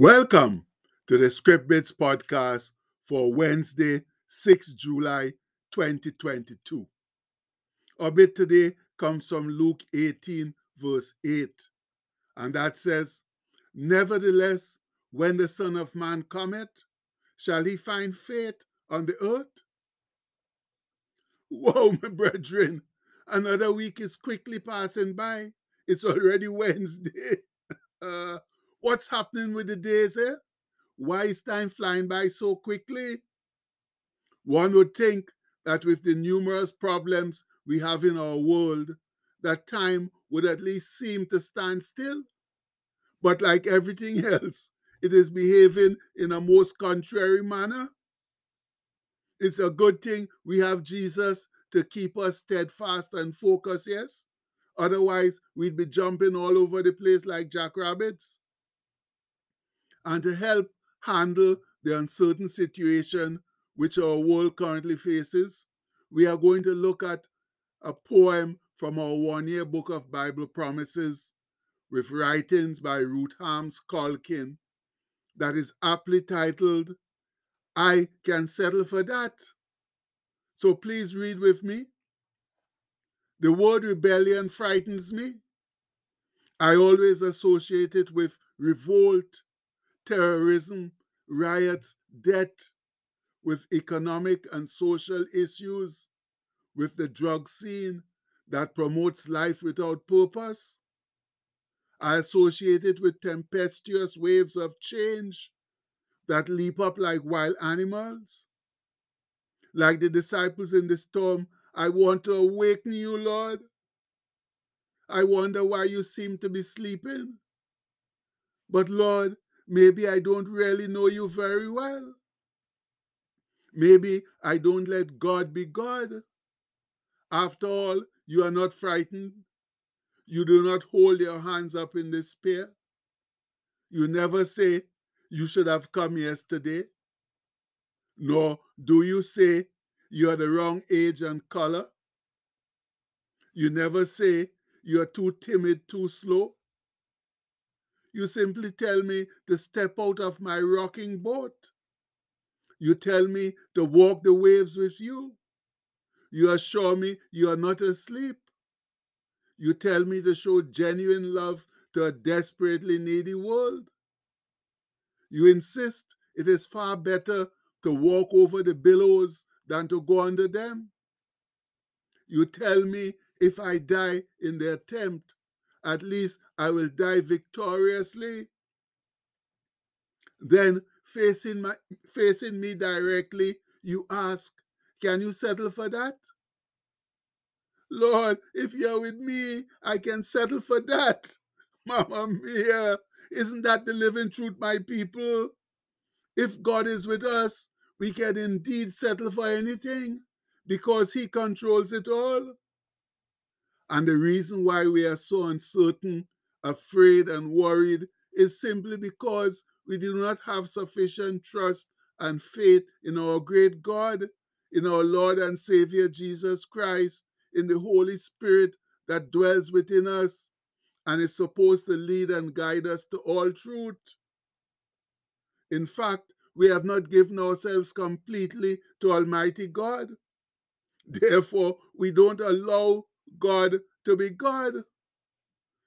Welcome to the Script Bits podcast for Wednesday, 6 July 2022. Our bit today comes from Luke 18, verse 8, and that says, Nevertheless, when the Son of Man cometh, shall he find faith on the earth? Whoa, my brethren, another week is quickly passing by. It's already Wednesday. Uh, What's happening with the days here? Why is time flying by so quickly? One would think that with the numerous problems we have in our world, that time would at least seem to stand still. But like everything else, it is behaving in a most contrary manner. It's a good thing we have Jesus to keep us steadfast and focused, yes? Otherwise, we'd be jumping all over the place like jackrabbits and to help handle the uncertain situation which our world currently faces, we are going to look at a poem from our one year book of Bible promises with writings by Ruth Harms Calkin that is aptly titled, I Can Settle for That. So please read with me. The word rebellion frightens me. I always associate it with revolt, terrorism, riots, debt, with economic and social issues, with the drug scene that promotes life without purpose. I associate it with tempestuous waves of change that leap up like wild animals. Like the disciples in the storm, I want to awaken you, Lord. I wonder why you seem to be sleeping. But Lord, Maybe I don't really know you very well. Maybe I don't let God be God. After all, you are not frightened. You do not hold your hands up in despair. You never say, You should have come yesterday. Nor do you say, You are the wrong age and color. You never say, You are too timid, too slow. You simply tell me to step out of my rocking boat. You tell me to walk the waves with you. You assure me you are not asleep. You tell me to show genuine love to a desperately needy world. You insist it is far better to walk over the billows than to go under them. You tell me if I die in the attempt, at least I will die victoriously. Then, facing, my, facing me directly, you ask, Can you settle for that? Lord, if you're with me, I can settle for that. Mama mia, isn't that the living truth, my people? If God is with us, we can indeed settle for anything because He controls it all. And the reason why we are so uncertain, afraid, and worried is simply because we do not have sufficient trust and faith in our great God, in our Lord and Savior Jesus Christ, in the Holy Spirit that dwells within us and is supposed to lead and guide us to all truth. In fact, we have not given ourselves completely to Almighty God. Therefore, we don't allow God to be God.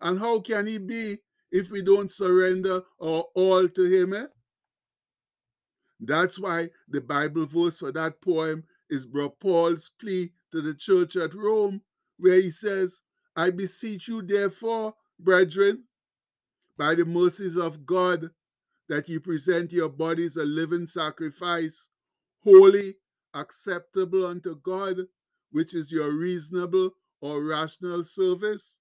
And how can He be if we don't surrender our all to Him? Eh? That's why the Bible verse for that poem is Paul's plea to the church at Rome, where he says, I beseech you, therefore, brethren, by the mercies of God, that you present your bodies a living sacrifice, holy, acceptable unto God, which is your reasonable or rational service.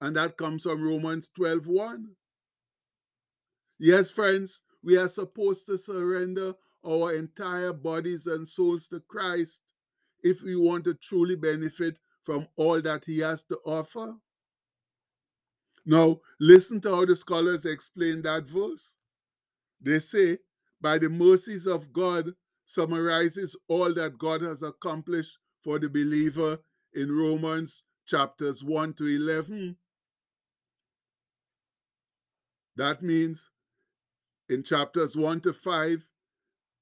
And that comes from Romans 12 1. Yes, friends, we are supposed to surrender our entire bodies and souls to Christ if we want to truly benefit from all that He has to offer. Now, listen to how the scholars explain that verse. They say, by the mercies of God, summarizes all that God has accomplished for the believer in Romans chapters 1 to 11. Hmm. That means in chapters 1 to 5,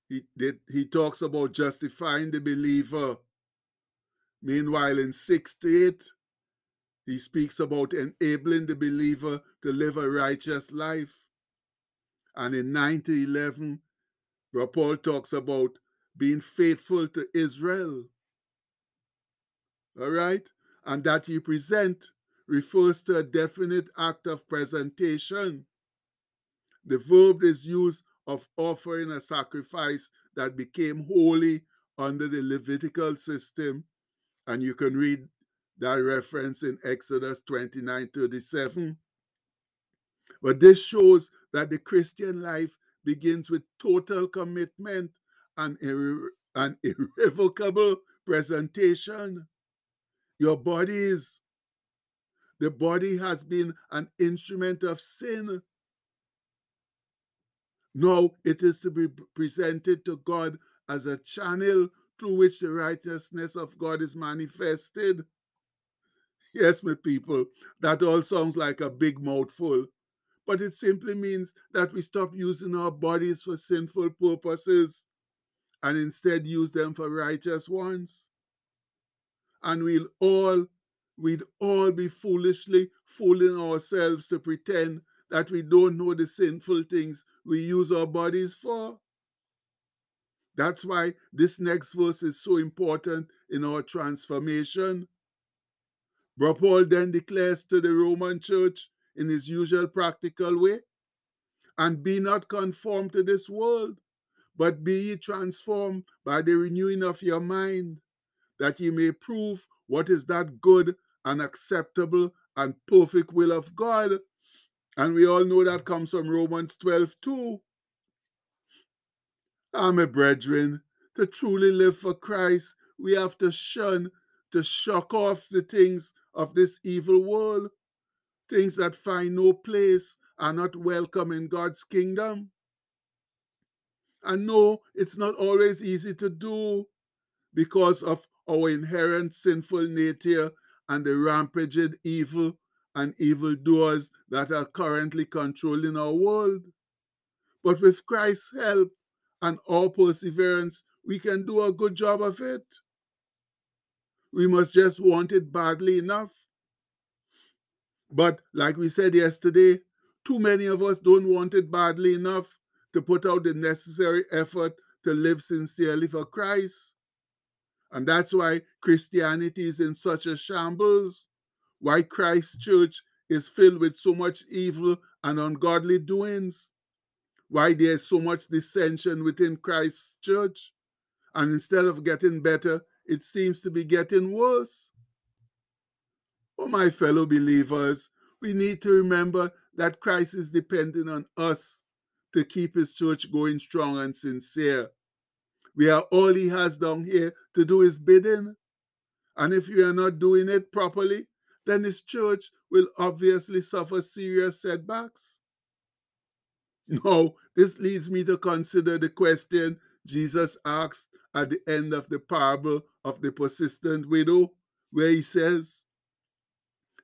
he, did, he talks about justifying the believer. Meanwhile, in 6 to 8, he speaks about enabling the believer to live a righteous life. And in 9 to 11, Paul talks about being faithful to Israel. All right? And that you present refers to a definite act of presentation. The verb is used of offering a sacrifice that became holy under the Levitical system. And you can read that reference in Exodus 29 37. But this shows that the Christian life begins with total commitment and an irrevocable presentation. Your bodies, the body has been an instrument of sin. Now it is to be presented to God as a channel through which the righteousness of God is manifested. Yes, my people, that all sounds like a big mouthful, but it simply means that we stop using our bodies for sinful purposes and instead use them for righteous ones. And we'll all, we'd all be foolishly fooling ourselves to pretend that we don't know the sinful things we use our bodies for. That's why this next verse is so important in our transformation. Bro Paul then declares to the Roman church in his usual practical way, and be not conformed to this world, but be ye transformed by the renewing of your mind, that ye may prove what is that good and acceptable and perfect will of God. And we all know that comes from Romans 12 2. Ah, my brethren, to truly live for Christ, we have to shun, to shock off the things of this evil world, things that find no place, are not welcome in God's kingdom. And no, it's not always easy to do because of our inherent sinful nature and the rampaging evil and evildoers that are currently controlling our world. But with Christ's help and our perseverance, we can do a good job of it. We must just want it badly enough. But like we said yesterday, too many of us don't want it badly enough to put out the necessary effort to live sincerely for Christ. And that's why Christianity is in such a shambles, why Christ's church is filled with so much evil and ungodly doings, why there's so much dissension within Christ's church. And instead of getting better, it seems to be getting worse. Oh, my fellow believers, we need to remember that Christ is dependent on us to keep his church going strong and sincere. We are all he has down here to do his bidding. And if we are not doing it properly, then his church will obviously suffer serious setbacks. Now, this leads me to consider the question Jesus asked at the end of the parable of the persistent widow, where he says,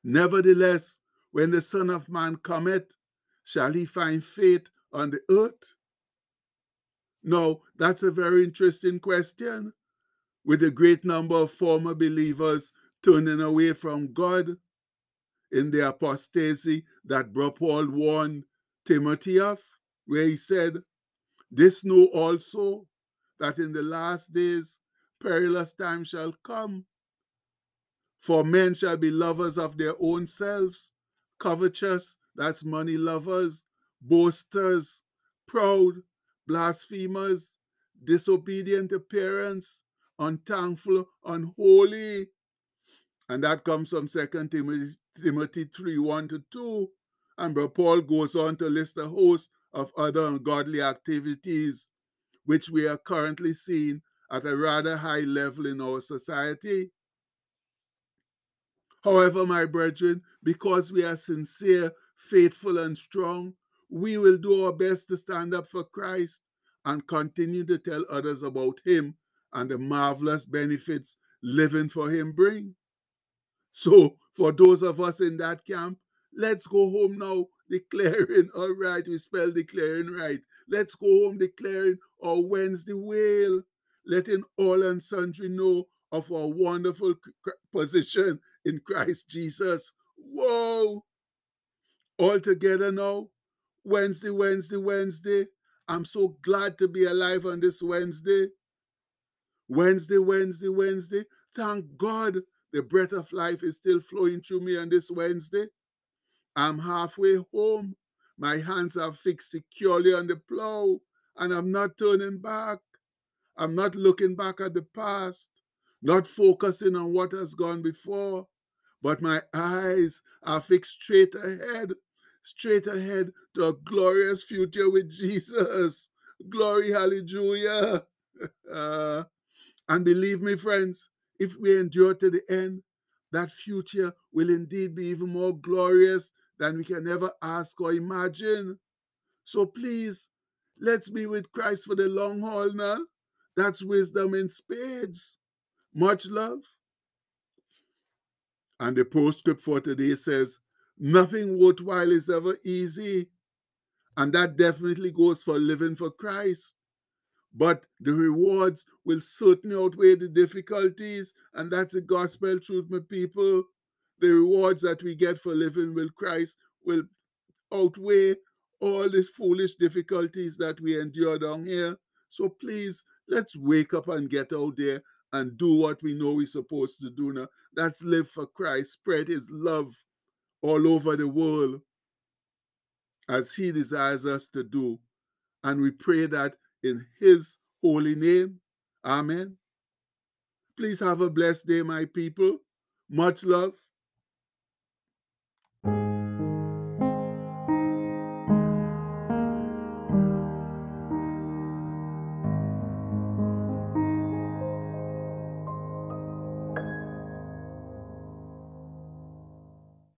Nevertheless, when the Son of Man cometh, shall he find faith on the earth? No, that's a very interesting question. With a great number of former believers turning away from God in the apostasy that Paul warned Timothy of, where he said, This know also that in the last days perilous times shall come. For men shall be lovers of their own selves, covetous, that's money lovers, boasters, proud, blasphemers, disobedient to parents, unthankful, unholy. And that comes from 2 Timothy, Timothy 3 1 to 2. And Paul goes on to list a host of other ungodly activities which we are currently seeing at a rather high level in our society. However, my brethren, because we are sincere, faithful, and strong, we will do our best to stand up for Christ and continue to tell others about Him and the marvelous benefits living for Him bring. So, for those of us in that camp, let's go home now declaring, all right, we spell declaring right. Let's go home declaring our Wednesday wail, letting all and sundry know of our wonderful position in Christ Jesus. Whoa! All together now, Wednesday, Wednesday, Wednesday. I'm so glad to be alive on this Wednesday. Wednesday, Wednesday, Wednesday. Thank God the breath of life is still flowing through me on this Wednesday. I'm halfway home. My hands are fixed securely on the plow, and I'm not turning back. I'm not looking back at the past, not focusing on what has gone before, but my eyes are fixed straight ahead, straight ahead to a glorious future with Jesus. Glory, hallelujah. And believe me, friends, if we endure to the end, that future will indeed be even more glorious than we can ever ask or imagine. So please, let's be with Christ for the long haul now. That's wisdom in spades. Much love. And the postscript for today says, Nothing worthwhile is ever easy. And that definitely goes for living for Christ. But the rewards will certainly outweigh the difficulties. And that's the gospel truth, my people. The rewards that we get for living with Christ will outweigh all these foolish difficulties that we endure down here. So please, let's wake up and get out there and do what we know we're supposed to do now. That's live for Christ, spread his love all over the world as he desires us to do. And we pray that in his holy name. Amen. Please have a blessed day, my people. Much love.